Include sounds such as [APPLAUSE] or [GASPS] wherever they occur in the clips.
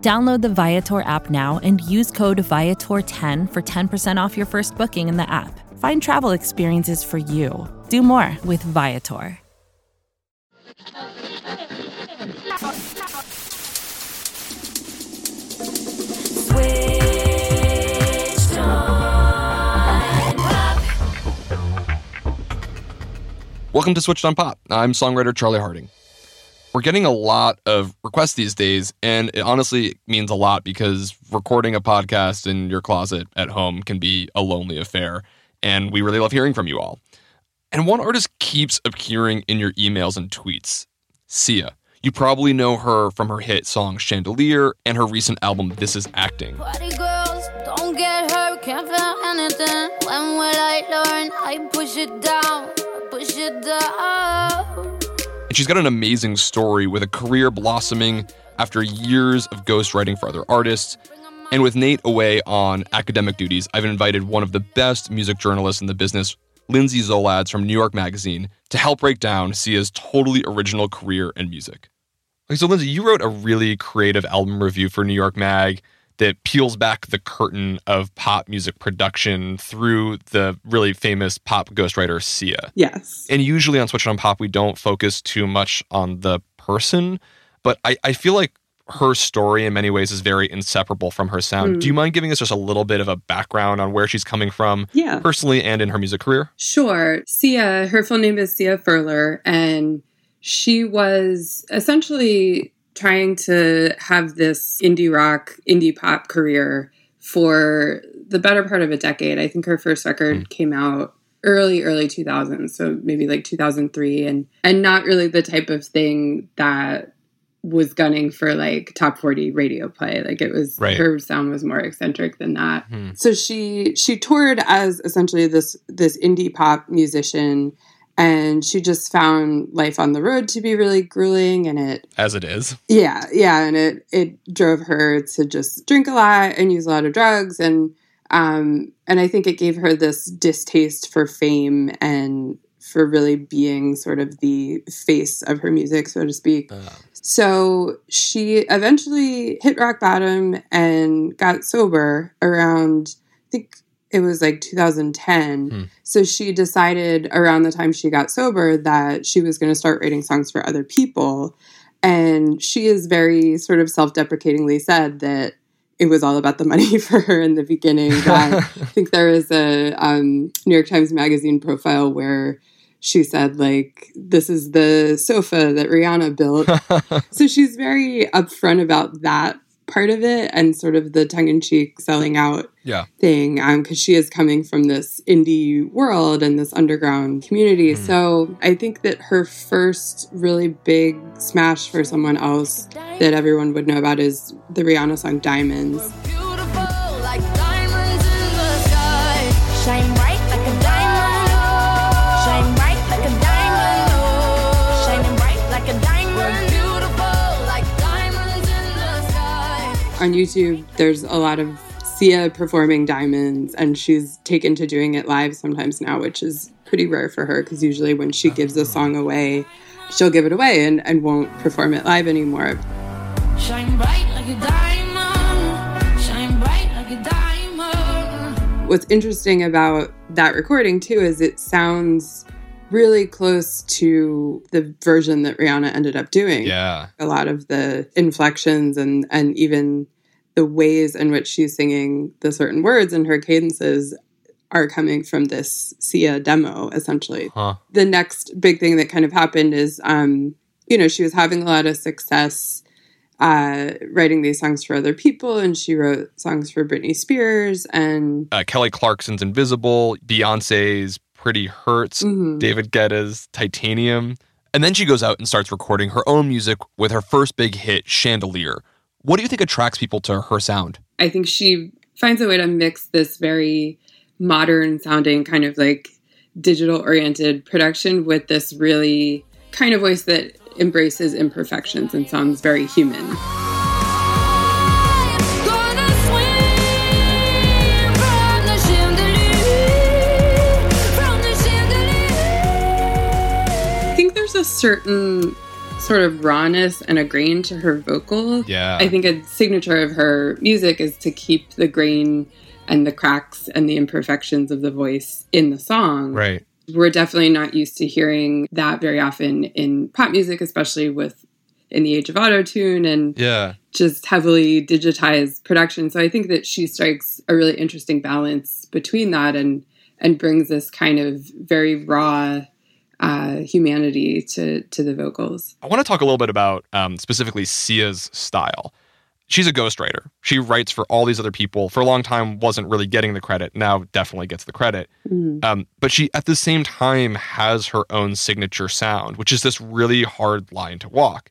Download the Viator app now and use code Viator10 for 10% off your first booking in the app. Find travel experiences for you. Do more with Viator. Welcome to Switched on Pop. I'm songwriter Charlie Harding. We're getting a lot of requests these days, and it honestly means a lot because recording a podcast in your closet at home can be a lonely affair, and we really love hearing from you all. And one artist keeps appearing in your emails and tweets Sia. You probably know her from her hit song Chandelier and her recent album This Is Acting. Girls, And she's got an amazing story with a career blossoming after years of ghostwriting for other artists. And with Nate away on academic duties, I've invited one of the best music journalists in the business, Lindsay Zoladz from New York Magazine, to help break down Sia's totally original career and music. Okay, so, Lindsay, you wrote a really creative album review for New York Mag that peels back the curtain of pop music production through the really famous pop ghostwriter Sia. Yes. And usually on Switch on Pop, we don't focus too much on the person, but I, I feel like her story in many ways is very inseparable from her sound. Mm. Do you mind giving us just a little bit of a background on where she's coming from, Yeah. personally and in her music career? Sure. Sia, her full name is Sia Furler, and she was essentially trying to have this indie rock, indie pop career for the better part of a decade. I think her first record came out early early 2000s so maybe like 2003 and and not really the type of thing that was gunning for like top 40 radio play like it was Right. her sound was more eccentric than that Hmm. so she she toured as essentially this this indie pop musician and she just found life on the road to be really grueling and it As it is. yeah yeah and it it drove her to just drink a lot and use a lot of drugs and um and i think it gave her this distaste for fame and for really being sort of the face of her music so to speak so she eventually hit rock bottom and got sober around i think it was like 2010 Hmm. so she decided around the time she got sober that she was going to start writing songs for other people and she is very sort of self-deprecatingly said that it was all about the money [LAUGHS] for her in the beginning. I [LAUGHS] think there is a um, New York Times Magazine profile where she said like, "This is the sofa that Rihanna built." [LAUGHS] so she's very upfront about that part of it and sort of the tongue-in-cheek selling out Yeah. thing because she is coming from this indie world and this underground community. Mm. So I think that her first really big smash for someone else that everyone would know about is the Rihanna song Diamonds. On YouTube, there's a lot of Sia performing Diamonds, and she's taken to doing it live sometimes now, which is pretty rare for her because usually when she gives a song away, she'll give it away and, and won't perform it live anymore. Shine bright like a diamond. Shine bright like a diamond. what's interesting about that recording too is it sounds really close to the version that Rihanna ended up doing. Yeah. A lot of the inflections and and even the ways in which she's singing the certain words and her cadences are coming from this Sia demo, essentially. Huh. The next big thing that kind of happened is, um, you know, she was having a lot of success uh, writing these songs for other people, and she wrote songs for Britney Spears and Uh, Kelly Clarkson's Invisible, Beyonce's Pretty Hurts, Mhm. David Guetta's Titanium. And then she goes out and starts recording her own music with her first big hit, Chandelier. What do you think attracts people to her sound? I think she finds a way to mix this very modern sounding kind of like digital oriented production with this really kind of voice that embraces imperfections and sounds very human. A certain sort of rawness and a grain to her vocal. Yeah. I think a signature of her music is to keep the grain and the cracks and the imperfections of the voice in the song. Right. we're definitely not used to hearing that very often in pop music, especially with in the age of auto tune and Yeah. just heavily digitized production. So I think that she strikes a really interesting balance between that and and brings this kind of very raw uh, humanity to to the vocals. I want to talk a little bit about um, specifically Sia's style. She's a ghostwriter. She writes for all these other people. For a long time, wasn't really getting the credit. Now, definitely gets the credit. Um, but she, at the same time, has her own signature sound, which is this really hard line to walk.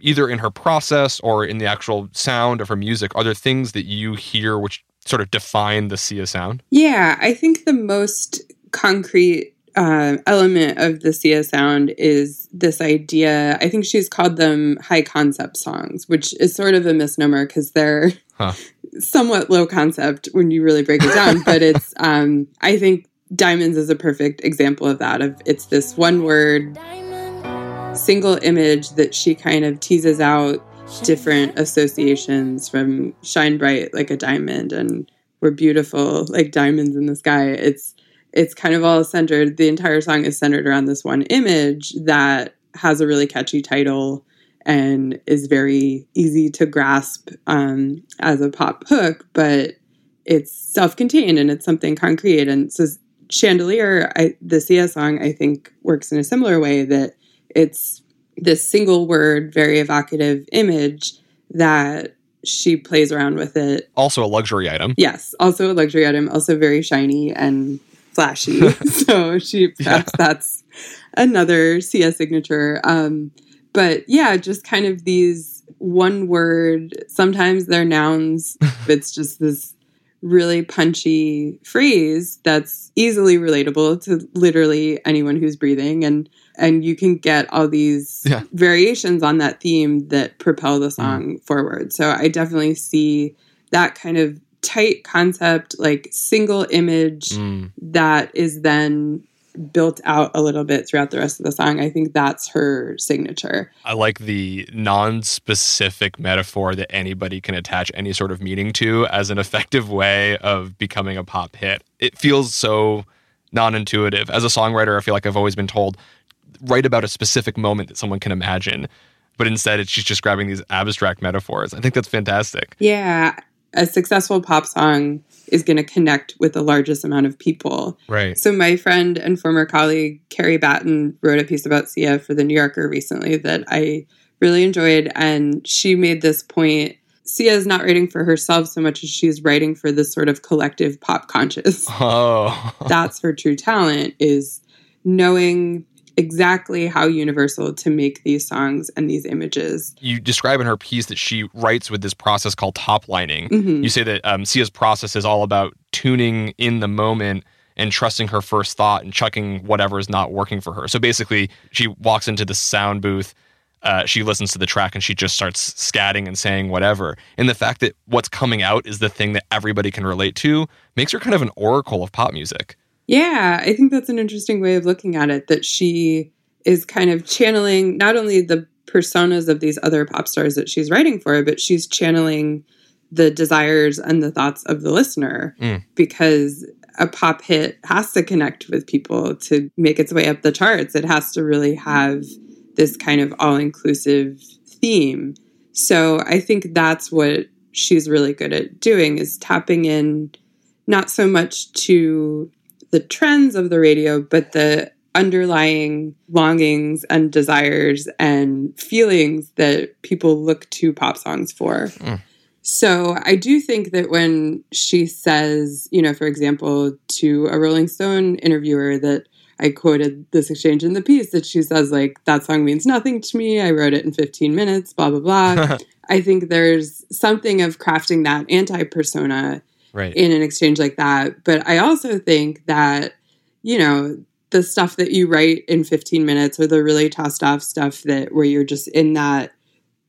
Either in her process or in the actual sound of her music, are there things that you hear which sort of define the Sia sound? Yeah, I think the most concrete uh, element of the Sia sound is this idea. I think she's called them high concept songs, which is sort of a misnomer because they're Huh. somewhat low concept when you really break it down. [LAUGHS] but it's, um, I think Diamonds is a perfect example of that. Of it's this one word, single image that she kind of teases out different associations from shine bright like a diamond and we're beautiful like diamonds in the sky it's it's kind of all centered the entire song is centered around this one image that has a really catchy title and is very easy to grasp um, as a pop hook but it's self-contained and it's something concrete and so chandelier I, the sia song i think works in a similar way that it's this single word, very evocative image that she plays around with it. Also, a luxury item. Yes, also a luxury item, also very shiny and flashy. [LAUGHS] so she perhaps that's another Sia signature. Um, but yeah, just kind of these one word. Sometimes they're nouns. [LAUGHS] it's just this really punchy phrase that's easily relatable to literally anyone who's breathing and and you can get all these Yeah. variations on that theme that propel the song forward so i definitely see that kind of tight concept like single image Mm. that is then built out a little bit throughout the rest of the song i think that's her signature I like the non-specific metaphor that anybody can attach any sort of meaning to as an effective way of becoming a pop hit. It feels so non-intuitive. As a songwriter, I feel like I've always been told write about a specific moment that someone can imagine, but instead it's she's just grabbing these abstract metaphors. I think that's fantastic. yeah a successful pop song is going to connect with the largest amount of people Right. So my friend and former colleague Carrie Battan wrote a piece about Sia for the New Yorker recently that I really enjoyed, and she made this point. Sia is not writing for herself so much as she's writing for this sort of collective pop conscious. Oh. [LAUGHS] That's her true talent is knowing exactly how universal to make these songs and these images. you describe in her piece that she writes with this process called top lining. Mhm. You say that um, Sia's process is all about tuning in the moment and trusting her first thought and chucking whatever is not working for her. So basically, she walks into the sound booth, uh, she listens to the track, and she just starts scatting and saying whatever. And the fact that what's coming out is the thing that everybody can relate to makes her kind of an oracle of pop music. Yeah, I think that's an interesting way of looking at it that she is kind of channeling not only the personas of these other pop stars that she's writing for, but she's channeling the desires and the thoughts of the listener Mm. because a pop hit has to connect with people to make its way up the charts. It has to really have this kind of all inclusive theme. So I think that's what she's really good at doing is tapping in not so much to the trends of the radio, but the underlying longings and desires and feelings that people look to pop songs for. Mm. So I do think that when she says, you know, for example, to a Rolling Stone interviewer that I quoted this exchange in the piece that she says, like, that song means nothing to me. I wrote it in 15 minutes, blah, blah, blah. [LAUGHS] I think there's something of crafting that anti persona Right. in an exchange like that. But I also think that, you know, the stuff that you write in 15 minutes or the really tossed off stuff that where you're just in that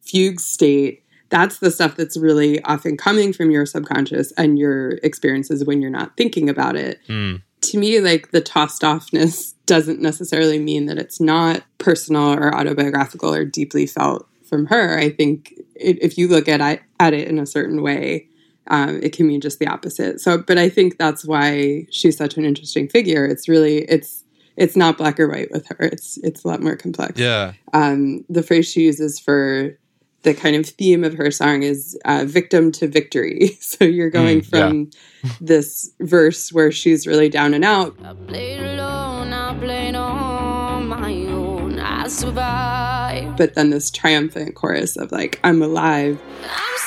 fugue state, that's the stuff that's really often coming from your subconscious and your experiences when you're not thinking about it. Mm. To me, like the tossed offness doesn't necessarily mean that it's not personal or autobiographical or deeply felt from her. I think it, if you look at at it in a certain way, um, it can mean just the opposite. So, but I think that's why she's such an interesting figure. It's really it's it's not black or white with her. It's it's a lot more complex. Yeah. Um, the phrase she uses for the kind of theme of her song is uh, victim to victory. [LAUGHS] So you're going Mm, yeah. from this verse where she's really down and out, I played alone, I played on my own. I survived. but then this triumphant chorus of like, I'm alive. I'm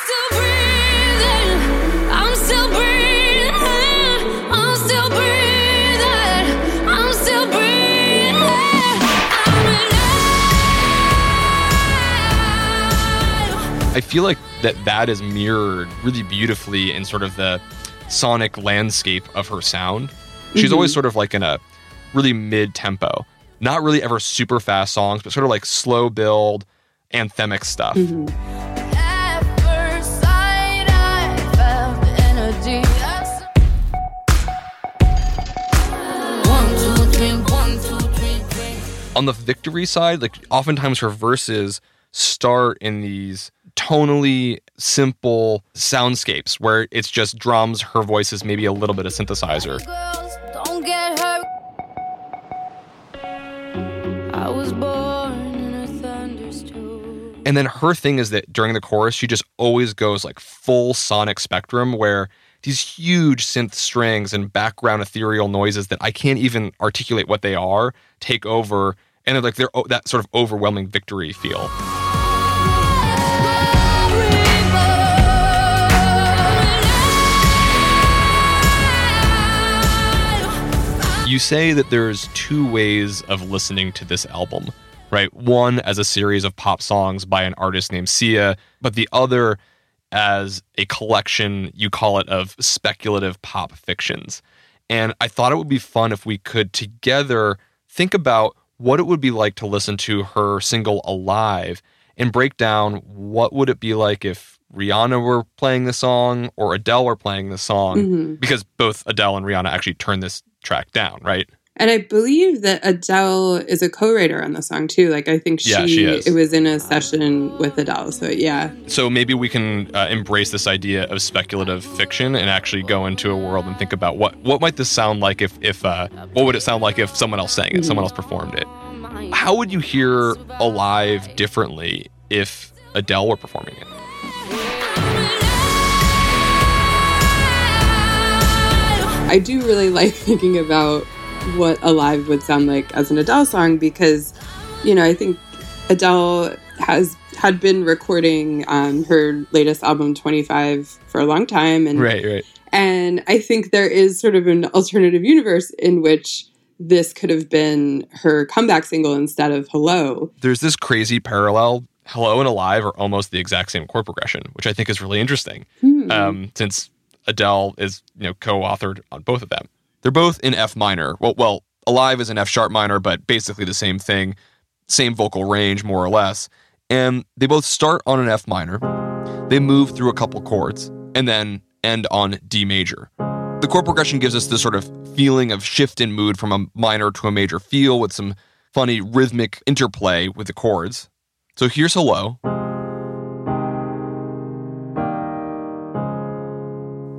I feel like that that is mirrored really beautifully in sort of the sonic landscape of her sound. She's Mm-hmm. always sort of like in a really mid tempo, not really ever super fast songs, but sort of like slow build, anthemic stuff. Mm-hmm. At first sight, I felt the energy. One, two, three, one, two, three, three. On the victory side, like oftentimes her verses start in these tonally simple soundscapes where it's just drums, her voice is maybe a little bit of synthesizer. Girls, don't get hurt. I was born in a thunderstorm. And then her thing is that during the chorus, she just always goes like full sonic spectrum where these huge synth strings and background ethereal noises that I can't even articulate what they are take over. And they're like they're that sort of overwhelming victory feel. You say that there's two ways of listening to this album, right? One as a series of pop songs by an artist named Sia, but the other as a collection, you call it, of speculative pop fictions. And I thought it would be fun if we could together think about what it would be like to listen to her single Alive and break down what would it be like if Rihanna were playing the song or Adele were playing the song Mm-hmm. because both Adele and Rihanna actually turned this track down, right? And I believe that Adele is a co-writer on the song too. Like I think she, Yeah, she it was in a session with Adele. So yeah, So maybe we can uh, embrace this idea of speculative fiction and actually go into a world and think about what what might this sound like if if uh, what would it sound like if someone else sang it, someone else performed it. How would you hear Alive differently if Adele were performing it? I do really [LAUGHS] like thinking about what Alive would sound like as an Adele song because, you know, I think Adele has had been recording um, her latest album 25 for a long time and Right, right. and I think there is sort of an alternative universe in which this could have been her comeback single instead of Hello. There's this crazy parallel. Hello and Alive are almost the exact same chord progression, which I think is really interesting. Um, since Adele is you know co-authored on both of them. They're both in F minor. Well, well, Alive is in F sharp minor, but basically the same thing, same vocal range more or less. And they both start on an F minor. They move through a couple chords and then end on D major. The chord progression gives us this sort of feeling of shift in mood from a minor to a major feel with some funny rhythmic interplay with the chords. So here's hello.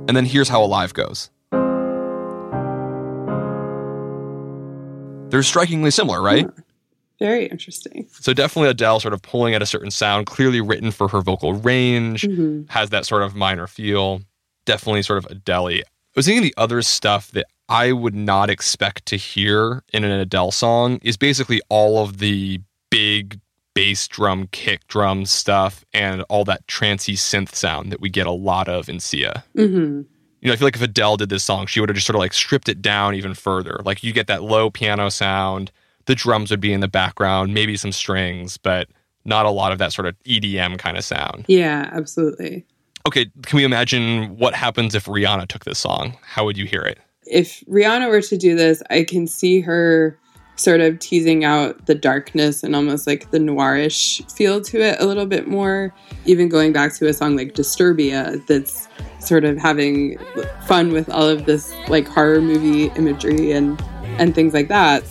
And then here's how Alive goes. They're strikingly similar, right? Very interesting. So definitely Adele sort of pulling at a certain sound, clearly written for her vocal range, Mhm. has that sort of minor feel. Definitely sort of Adele. I was thinking the other stuff that I would not expect to hear in an Adele song is basically all of the big bass drum, kick drum stuff, and all that trancey synth sound that we get a lot of in Sia. hmm You know, I feel like if Adele did this song, she would have just sort of like stripped it down even further. Like you get that low piano sound, the drums would be in the background, maybe some strings, but not a lot of that sort of EDM kind of sound. Yeah, absolutely. Okay, can we imagine what happens if Rihanna took this song? How would you hear it? If Rihanna were to do this, I can see her sort of teasing out the darkness and almost like the noirish feel to it a little bit more. Even going back to a song like Disturbia, that's sort of having fun with all of this like horror movie imagery and and things like that.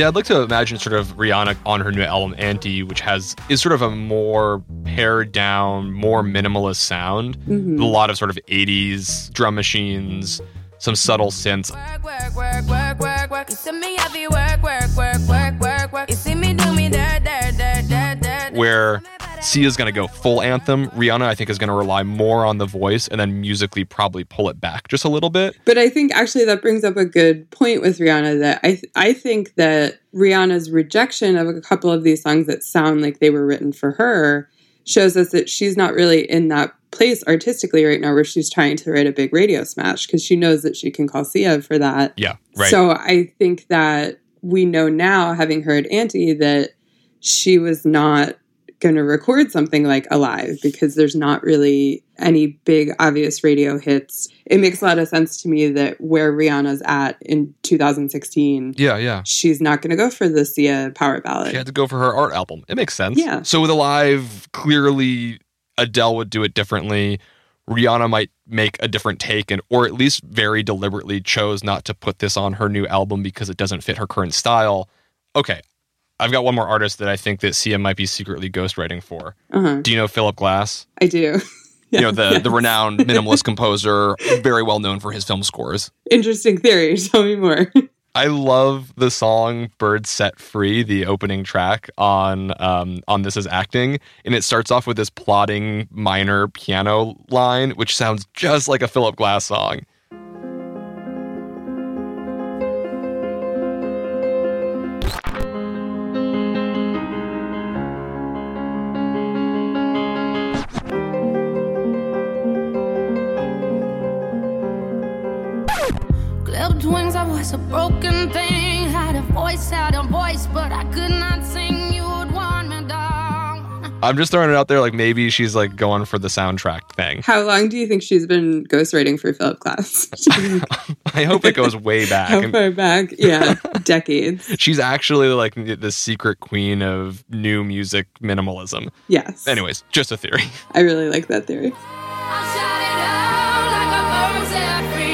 Yeah, I'd like to imagine sort of Rihanna on her new album Anti, which has is sort of a more pared down, more minimalist sound. Mhm. A lot of sort of 80s drum machines, some subtle synths. Work, work, work, work, work, work. You see me heavy work, work, work, work, work, work. You see me do me dirt, dirt, dirt, dirt, dirt. where Sia's going to go full anthem. Rihanna, I think, is going to rely more on the voice and then musically probably pull it back just a little bit. But I think actually that brings up a good point with Rihanna that I th- I think that Rihanna's rejection of a couple of these songs that sound like they were written for her shows us that she's not really in that place artistically right now where she's trying to write a big radio smash because she knows that she can call Sia for that. Yeah, right. So I think that we know now, having heard Anti, that she was not going to record something like Alive because there's not really any big obvious radio hits. It makes a lot of sense to me that where Rihanna's at in 2016, yeah, yeah. she's not going to go for the Sia power ballad. She had to go for her art album. It makes sense. Yeah. So with Alive, clearly Adele would do it differently. Rihanna might make a different take and or at least very deliberately chose not to put this on her new album because it doesn't fit her current style. Okay. I've got one more artist that I think that Sia might be secretly ghostwriting for. Uh-huh. Do you know Philip Glass? I do. you [LAUGHS] know the Yes. the renowned minimalist composer, very well known for his film scores. Interesting theory. [LAUGHS] Tell me more. I love the song "Birds Set Free," the opening track on um, on This Is Acting, and it starts off with this plodding minor piano line, which sounds just like a Philip Glass song. I'm just throwing it out there, like maybe she's like going for the soundtrack thing. How long do you think she's been ghostwriting for Philip Glass? [LAUGHS] [LAUGHS] I hope it goes way back. How far back? Yeah, [LAUGHS] decades. she's actually like the secret queen of new music minimalism. Yes. Anyways, just a theory. I really like that theory. I shot it out like a bird set free.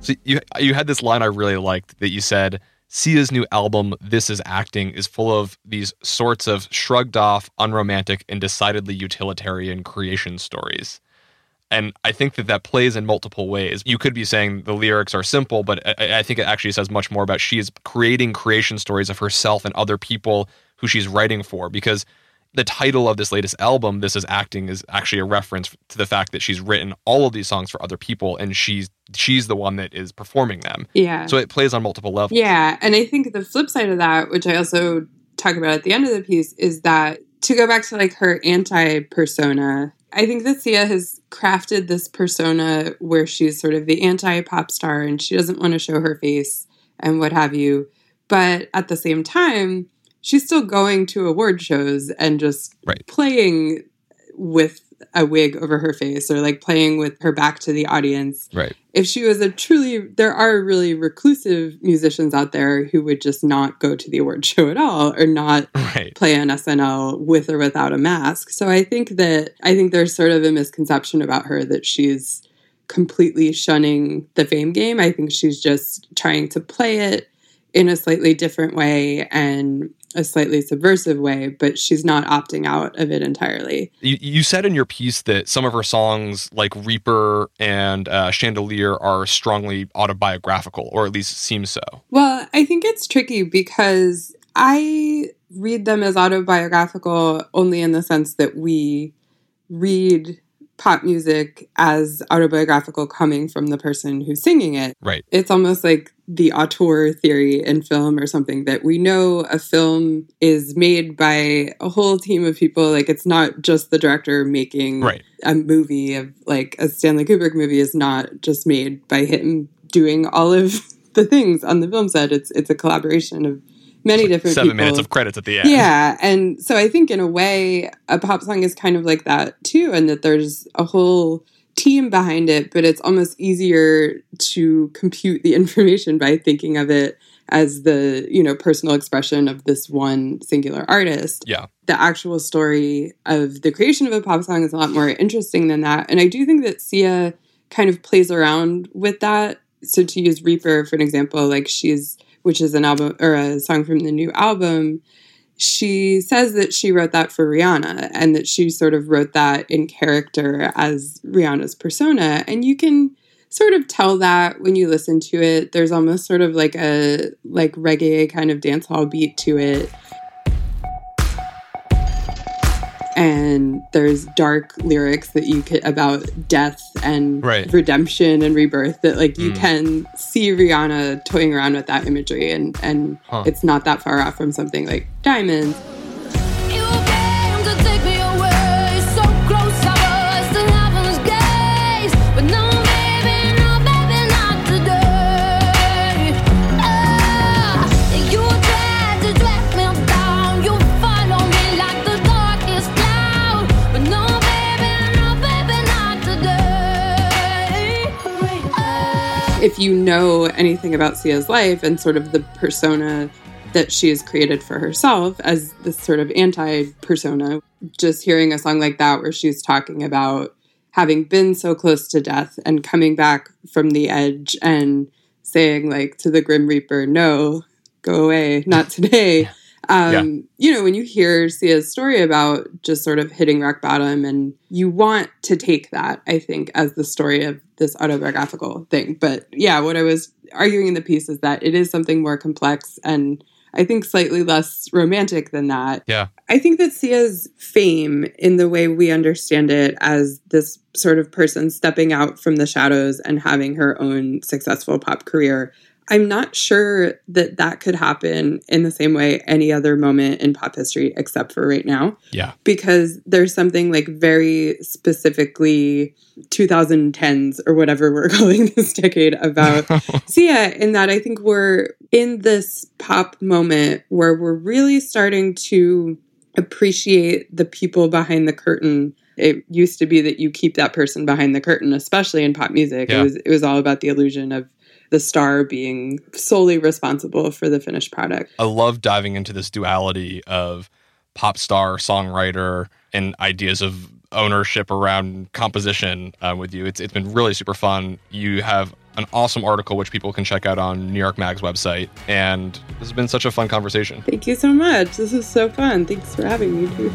So you you had this line I really liked that you said Sia's new album This Is Acting is full of these sorts of shrugged off, unromantic, and decidedly utilitarian creation stories. And I think that that plays in multiple ways. You could be saying the lyrics are simple, but I, I think it actually says much more about she is creating creation stories of herself and other people who she's writing for. Because the title of this latest album, This Is Acting, is actually a reference to the fact that she's written all of these songs for other people, and she's she's the one that is performing them. Yeah. So it plays on multiple levels. Yeah, and I think the flip side of that, which I also talk about at the end of the piece, is that to go back to like her anti persona, I think that Sia has crafted this persona where she's sort of the anti pop star and she doesn't want to show her face and what have you. But at the same time, she's still going to award shows and just Right. playing with a wig over her face or like playing with her back to the audience Right. if she was a truly there are really reclusive musicians out there who would just not go to the award [LAUGHS] show at all or not Right. play on SNL with or without a mask. So I think that I think there's sort of a misconception about her that she's completely shunning the fame game. I think she's just trying to play it in a slightly different way and a slightly subversive way, but she's not opting out of it entirely. You, you said in your piece that some of her songs, like Reaper and uh, Chandelier, are strongly autobiographical, or at least seem so. Well, I think it's tricky because I read them as autobiographical only in the sense that we read pop music as autobiographical coming from the person who's singing it. Right. It's almost like the auteur theory in film or something that we know a film is made by a whole team of people. Like it's not just the director making Right. a movie of like a Stanley Kubrick movie is not just made by him doing all of [LAUGHS] the things on the film set. It's it's a collaboration of many different Seven people. minutes of credits at the end. Yeah, and so I think in a way, a pop song is kind of like that too, and that there's a whole team behind it, but it's almost easier to compute the [LAUGHS] information by thinking of it as the you know personal expression of this one singular artist. Yeah. The actual story of the creation of a pop song is a lot more interesting than that, and I do think that Sia kind of plays around with that. So to use Reaper for an example, like she's which is an album or a song from the new album, she says that she wrote that for Rihanna and that she sort of wrote that in character as Rihanna's persona. And you can sort of tell that when you listen to it. There's almost sort of like a like reggae kind of dancehall beat to it. And there's dark lyrics that you could about death and Right. redemption and rebirth that like you Mm. can see Rihanna toying around with that imagery and and Huh. it's not that far off from something like Diamonds. If you know anything about Sia's life and sort of the persona that she has created for herself as this sort of anti persona, just hearing a song like that where she's talking about having been so close to death and coming back from the edge and saying, like, to the Grim Reaper, no, go away, not today. [LAUGHS] Um, You know, when you hear Sia's story about just sort of hitting rock bottom, and you want to take that, I think, as the story of this autobiographical thing. But yeah, what I was arguing in the piece is that it is something more complex and I think slightly less romantic than that. Yeah. I think that Sia's fame, in the way we understand it as this sort of person stepping out from the shadows and having her own successful pop career, I'm not sure that that could happen in the same way any other moment in pop history except for right now Yeah. because there's something like very specifically 2010s or whatever we're [LAUGHS] calling this decade about [LAUGHS] Sia in that I think we're in this pop moment where we're really starting to appreciate the people behind the curtain. It used to be that you keep that person behind the curtain, especially in pop music. Yeah. It was it was all about the illusion of the star being solely responsible for the finished product. I love diving into this duality of pop star, songwriter, and ideas of ownership around composition um, with you. It's it's been really super fun. You have an awesome article which people can check out on New York Mag's website, and this has been such a fun conversation. Thank you so much. This is so fun. Thanks for having me, too.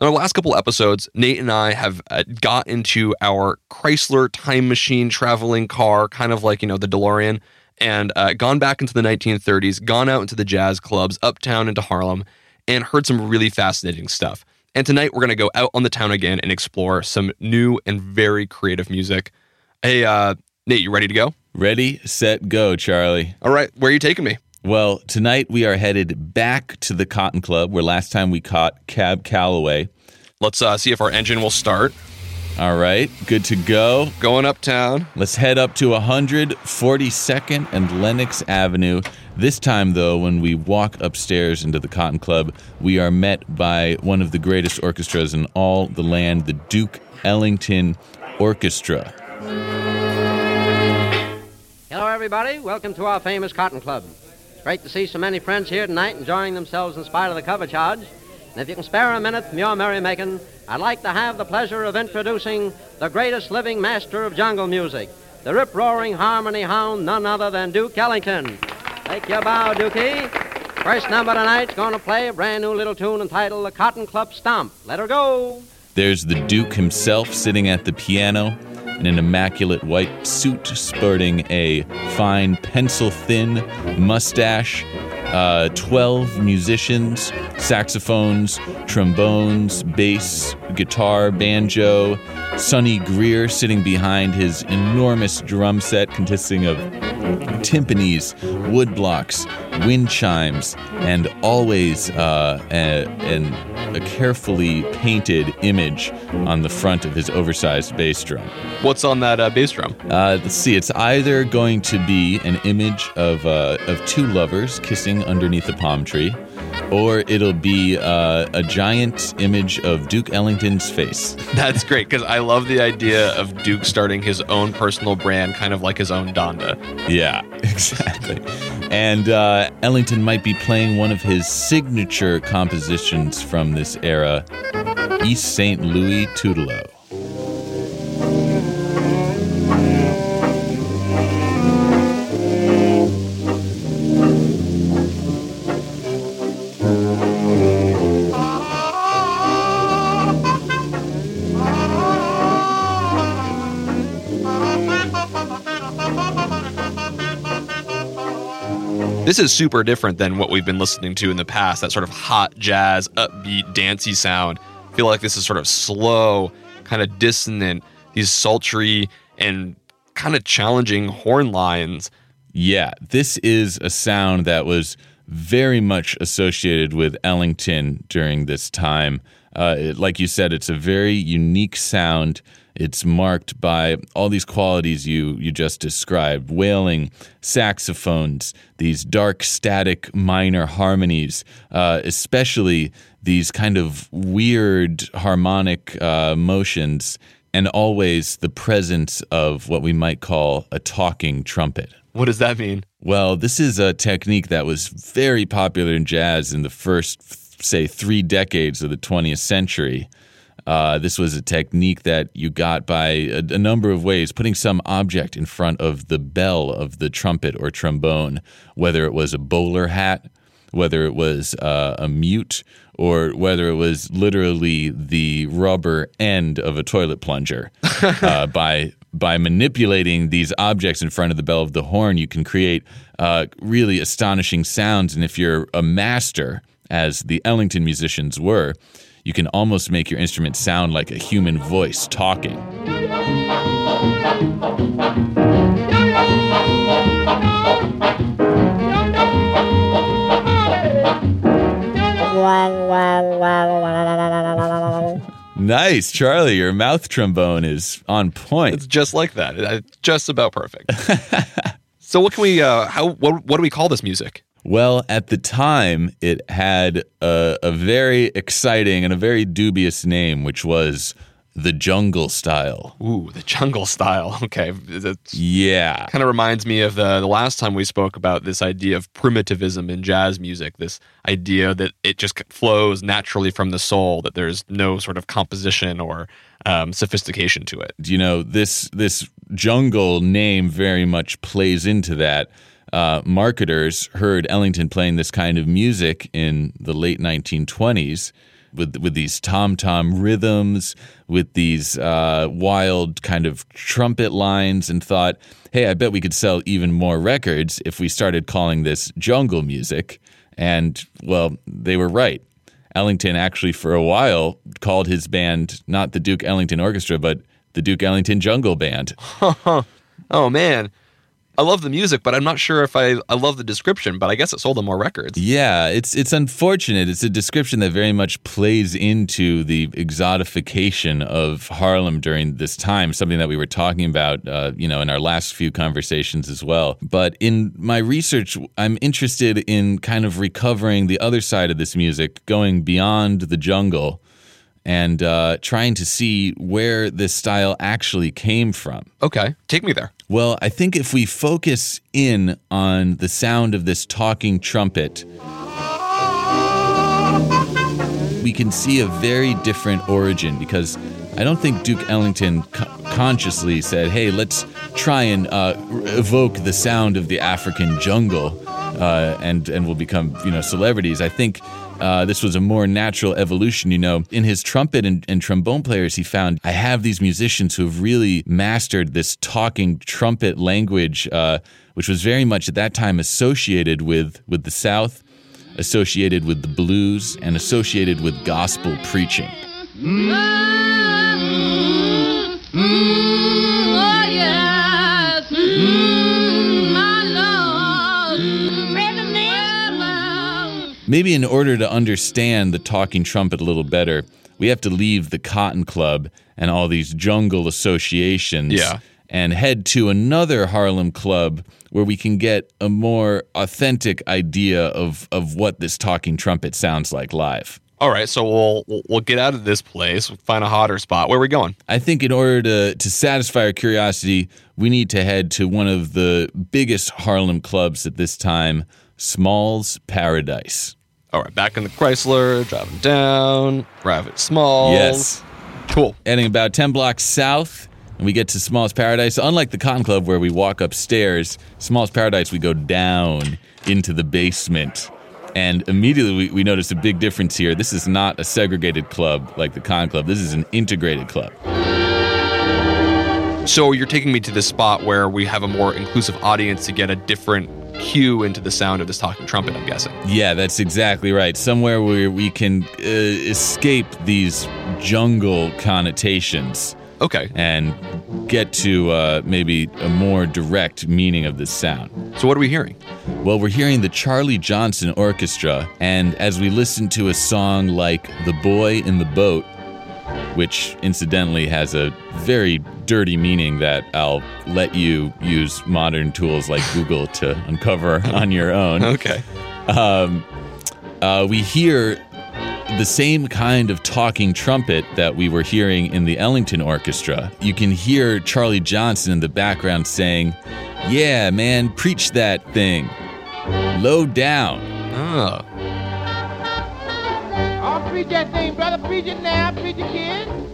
In our last couple episodes, Nate and I have uh, got into our Chrysler time machine traveling car, kind of like, you know, the DeLorean, and uh, gone back into the 1930s, gone out into the jazz clubs, uptown into Harlem, and heard some really fascinating stuff. And tonight we're going to go out on the town again and explore some new and very creative music. Hey, uh, Nate, you ready to go? Ready, set, go, Charlie. All right, where are you taking me? Well, tonight we are headed back to the Cotton Club where last time we caught Cab Calloway. Let's uh, see if our engine will start. All right, good to go. Going uptown. Let's head up to 142nd and Lenox Avenue. This time, though, when we walk upstairs into the Cotton Club, we are met by one of the greatest orchestras in all the land, the Duke Ellington Orchestra. Hello, everybody. Welcome to our famous Cotton Club. Great to see so many friends here tonight enjoying themselves in spite of the cover charge. And if you can spare a minute from your merrymaking, I'd like to have the pleasure of introducing the greatest living master of jungle music, the rip roaring harmony hound, none other than Duke Ellington. Take your bow, Dukey. First number tonight's going to play a brand new little tune entitled The Cotton Club Stomp. Let her go. There's the Duke himself sitting at the piano in an immaculate white suit, sporting a fine pencil thin mustache. Uh, 12 musicians, saxophones, trombones, bass, guitar, banjo. Sonny Greer sitting behind his enormous drum set consisting of timpanis, wood blocks, wind chimes, and always uh, a, an, a carefully painted image on the front of his oversized bass drum. What's on that uh, bass drum? Uh, let's see. It's either going to be an image of uh, of two lovers kissing underneath a palm tree, or it'll be uh, a giant image of Duke Ellington's face. [LAUGHS] That's great because I love the idea of Duke starting his own personal brand, kind of like his own Donda. Yeah, [LAUGHS] exactly. And uh, Ellington might be playing one of his signature compositions from this era, East St. Louis Toodle-O. This is super different than what we've been listening to in the past, that sort of hot jazz, upbeat, dancey sound. I feel like this is sort of slow, kind of dissonant, these sultry and kind of challenging horn lines. Yeah, this is a sound that was very much associated with Ellington during this time. Uh, it- like you said, it's a very unique sound. It's marked by all these qualities you you just described: wailing, saxophones, these dark, static minor harmonies, uh, especially these kind of weird harmonic uh, motions, and always the presence of what we might call a talking trumpet. What does that mean? Well, this is a technique that was very popular in jazz in the first, say, three decades of the 20th century. Uh, this was a technique that you got by a, a number of ways, putting some object in front of the bell of the trumpet or trombone, whether it was a bowler hat, whether it was uh, a mute, or whether it was literally the rubber end of a toilet plunger. [LAUGHS] uh, by by manipulating these objects in front of the bell of the horn, you can create uh, really astonishing sounds. And if you're a master, as the Ellington musicians were, you can almost make your instrument sound like a human voice talking. Nice, Charlie. Your mouth trombone is on point. It's just like that. It's just about perfect. [LAUGHS] so what can we? Uh, how? What? What do we call this music? Well, at the time, it had a, a very exciting and a very dubious name, which was the jungle style. Ooh, the jungle style. [LAUGHS] Okay, that's Yeah. kind of reminds me of the the last time we spoke about this idea of primitivism in jazz music. This idea that it just flows naturally from the soul. That there's no sort of composition or um, sophistication to it. you know this this jungle name very much plays into that. Uh, marketers heard Ellington playing this kind of music in the late 1920s with with these tom tom rhythms, with these uh, wild kind of trumpet lines, and thought, "Hey, I bet we could sell even more records if we started calling this jungle music." And well, they were right. Ellington actually, for a while, called his band not the Duke Ellington Orchestra, but the Duke Ellington Jungle Band. [LAUGHS] Oh man, I love the music, but I'm not sure if I I love the description. But I guess it sold them more records. Yeah, it's it's unfortunate. It's a description that very much plays into the exotification of Harlem during this time, something that we were talking about, uh, you know, in our last few conversations as well. But in my research, I'm interested in kind of recovering the other side of this music, going beyond the jungle. And uh, trying to see where this style actually came from. Okay, take me there. Well, I think if we focus in on the sound of this talking trumpet, we can see a very different origin because I don't think Duke Ellington co- consciously said, hey, let's try and uh, evoke the sound of the African jungle uh, and, and we'll become, you know, celebrities. I think uh, this was a more natural evolution. You know, in his trumpet and, and trombone players, he found I have these musicians who have really mastered this talking trumpet language, uh, which was very much at that time associated with with the South, associated with the blues, and associated with gospel preaching. Maybe in order to understand the talking trumpet a little better, we have to leave the Cotton Club and all these jungle associations Yeah. and head to another Harlem club where we can get a more authentic idea of, of what this talking trumpet sounds like live. All right, so we'll we'll, we'll get out of this place, find a hotter spot. Where are we going? I think in order to, to satisfy our curiosity, we need to head to one of the biggest Harlem clubs at this time, Small's Paradise. All right, back in the Chrysler, driving down, Rabbit Smalls. Yes. Cool. Heading about 10 blocks south, and we get to Small's Paradise. Unlike the Cotton Club where we walk upstairs, Small's Paradise, we go down into the basement. And immediately we, we notice a big difference here. This is not a segregated club like the Cotton Club, this is an integrated club. So you're taking me to this spot where we have a more inclusive audience to get a different cue into the sound of this talking trumpet, I'm guessing. Yeah, that's exactly right. Somewhere where we can uh, escape these jungle connotations Okay. and get to uh, maybe a more direct meaning of this sound. So what are we hearing? Well, we're hearing the Charlie Johnson Orchestra, and as we listen to a song like The Boy in the Boat, which incidentally has a very dirty meaning that I'll let you use modern tools like Google to uncover [LAUGHS] on your own. Okay. Um, uh, we hear the same kind of talking trumpet that we were hearing in the Ellington Orchestra. You can hear Charlie Johnson in the background saying, Yeah, man, preach that thing. Low down. Oh. I'll preach that thing, brother. Preach it now. Preach it again.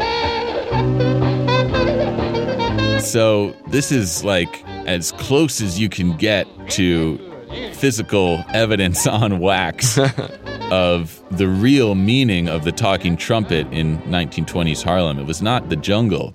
So, this is like as close as you can get to physical evidence [LAUGHS] on wax [LAUGHS] of the real meaning of the talking trumpet in 1920s Harlem. It was not the jungle,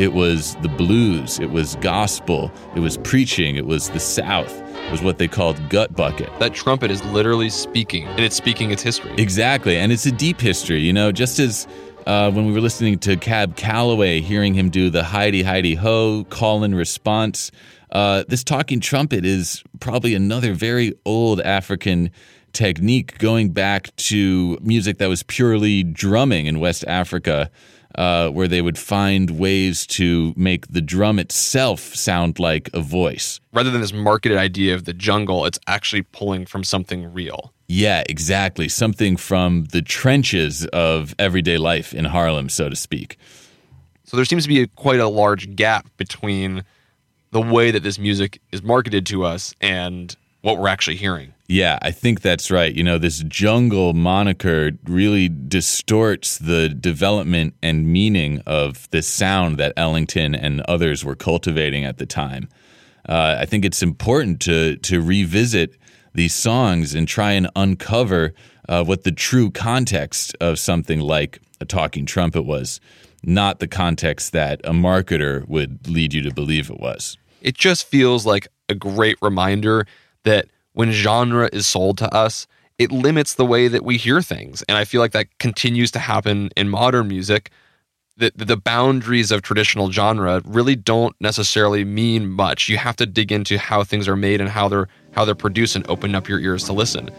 it was the blues, it was gospel, it was preaching, it was the South, it was what they called gut bucket. That trumpet is literally speaking, and it's speaking its history. Exactly, and it's a deep history. You know, just as uh, when we were listening to Cab Calloway, hearing him do the Heidi Heidi Ho call and response, uh, this talking trumpet is probably another very old African technique going back to music that was purely drumming in West Africa, uh, where they would find ways to make the drum itself sound like a voice. Rather than this marketed idea of the jungle, it's actually pulling from something real. Yeah, exactly. Something from the trenches of everyday life in Harlem, so to speak. So there seems to be a, quite a large gap between the way that this music is marketed to us and what we're actually hearing. Yeah, I think that's right. You know, this jungle moniker really distorts the development and meaning of this sound that Ellington and others were cultivating at the time. Uh, I think it's important to to revisit these songs and try and uncover uh, what the true context of something like a talking trumpet was, not the context that a marketer would lead you to believe it was. It just feels like a great reminder that when genre is sold to us, it limits the way that we hear things. And I feel like that continues to happen in modern music. The, the boundaries of traditional genre really don't necessarily mean much. You have to dig into how things are made and how they're how they're produced and open up your ears to listen.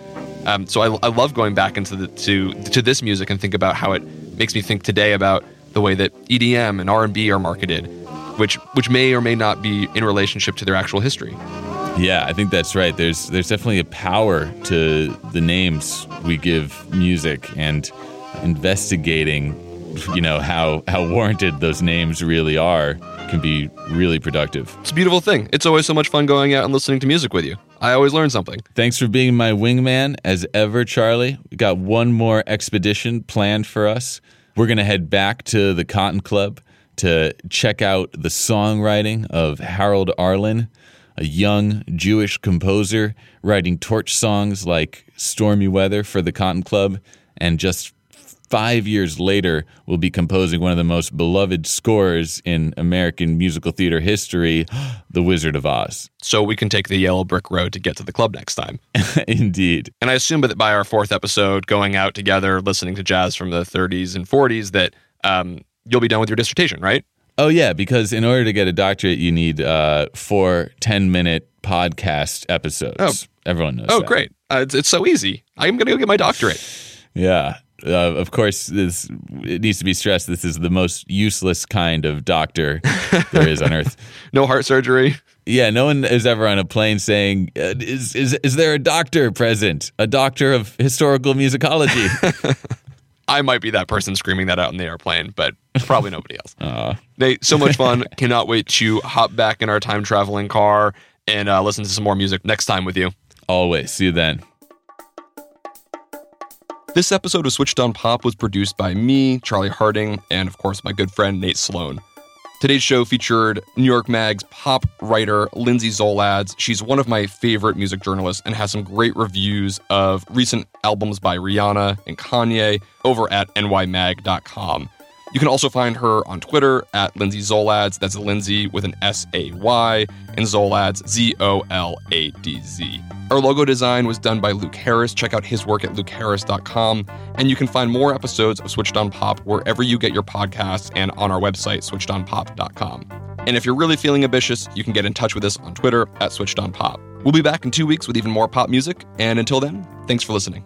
Um, so I, I love going back into the to to this music and think about how it makes me think today about the way that EDM and R and B are marketed, which which may or may not be in relationship to their actual history. Yeah, I think that's right. There's there's definitely a power to the names we give music and investigating, you know, how how warranted those names really are can be really productive. It's a beautiful thing. It's always so much fun going out and listening to music with you. I always learn something. Thanks for being my wingman as ever, Charlie. We got one more expedition planned for us. We're going to head back to the Cotton Club to check out the songwriting of Harold Arlen a young Jewish composer writing torch songs like Stormy Weather for the Cotton Club, and just five years later will be composing one of the most beloved scores in American musical theater history, [GASPS] The Wizard of Oz. So we can take the yellow brick road to get to the club next time. [LAUGHS] Indeed. And I assume that by our fourth episode, going out together, listening to jazz from the 30s and 40s, that um, you'll be done with your dissertation, right? Oh yeah, because in order to get a doctorate, you need uh, four 10 minute podcast episodes. Oh. Everyone knows. Oh, that. great. Uh, it's, it's so easy. I'm going to go get my doctorate. Yeah. Uh, of course, this it needs to be stressed. This is the most useless kind of doctor [LAUGHS] there is on Earth. no heart surgery. Yeah, no one is ever on a plane saying, uh, "Is is is there a doctor present? A doctor of historical musicology?" [LAUGHS] I might be that person screaming that out in the airplane, but probably [LAUGHS] nobody else. Nate, so much fun. [LAUGHS] Cannot wait to hop back in our time traveling car and uh, listen to some more music next time with you. Always. See you then. This episode of Switched on Pop was produced by me, Charlie Harding, and of course my good friend Nate Sloan. Today's show featured New York Mag's pop writer Lindsay Zoladz. She's one of my favorite music journalists and has some great reviews of recent albums by Rihanna and Kanye over at nymag.com. You can also find her on Twitter at Lindsay Zoladz. That's Lindsay with an S A Y and Zoladz Z O L A D Z. Our logo design was done by Luke Harris. Check out his work at lukeharris.com. And you can find more episodes of Switched on Pop wherever you get your podcasts and on our website, switchedonpop.com. And if you're really feeling ambitious, you can get in touch with us on Twitter at Switched on Pop. We'll be back in two weeks with even more pop music. And until then, thanks for listening.